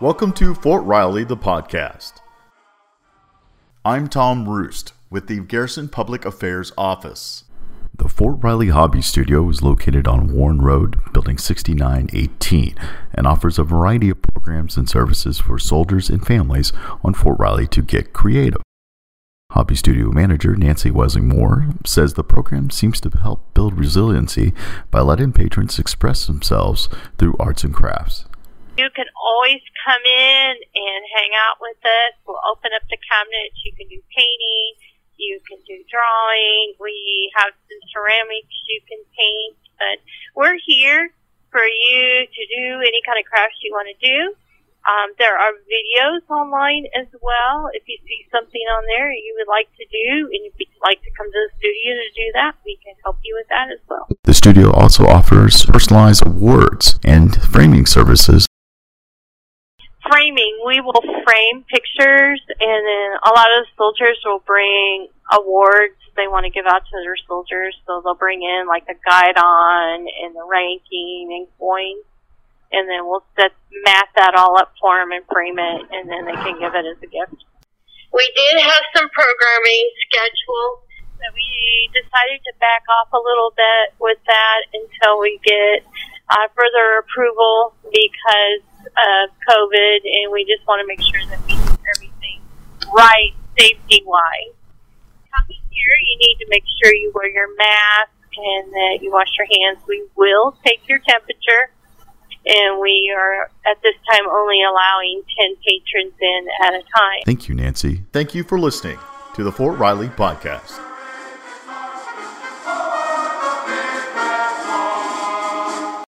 Welcome to Fort Riley, the podcast. I'm Tom Roost with the Garrison Public Affairs Office. The Fort Riley Hobby Studio is located on Warren Road, Building 6918, and offers a variety of programs and services for soldiers and families on Fort Riley to get creative. Hobby Studio manager Nancy Wesley-Moore says the program seems to help build resiliency by letting patrons express themselves through arts and crafts. You can always come in and hang out with us. We'll open up the cabinets. You can do painting. You can do drawing. We have some ceramics you can paint. But we're here for you to do any kind of crafts you want to do. Um, there are videos online as well. If you see something on there you would like to do, and you'd like to come to the studio to do that, we can help you with that as well. The studio also offers personalized awards and framing services framing, we will frame pictures, and then a lot of the soldiers will bring awards they want to give out to their soldiers. So they'll bring in like a guidon and the ranking and coins, and then we'll set mat that all up for them and frame it, and then they can give it as a gift. We did have some programming scheduled. but we decided to back off a little bit with that until we get uh, further approval because of COVID, and we just want to make sure that we do everything right safety wise. Coming here, you need to make sure you wear your mask and that you wash your hands. We will take your temperature, and we are at this time only allowing 10 patrons in at a time. Thank you, Nancy. Thank you for listening to the Fort Riley Podcast.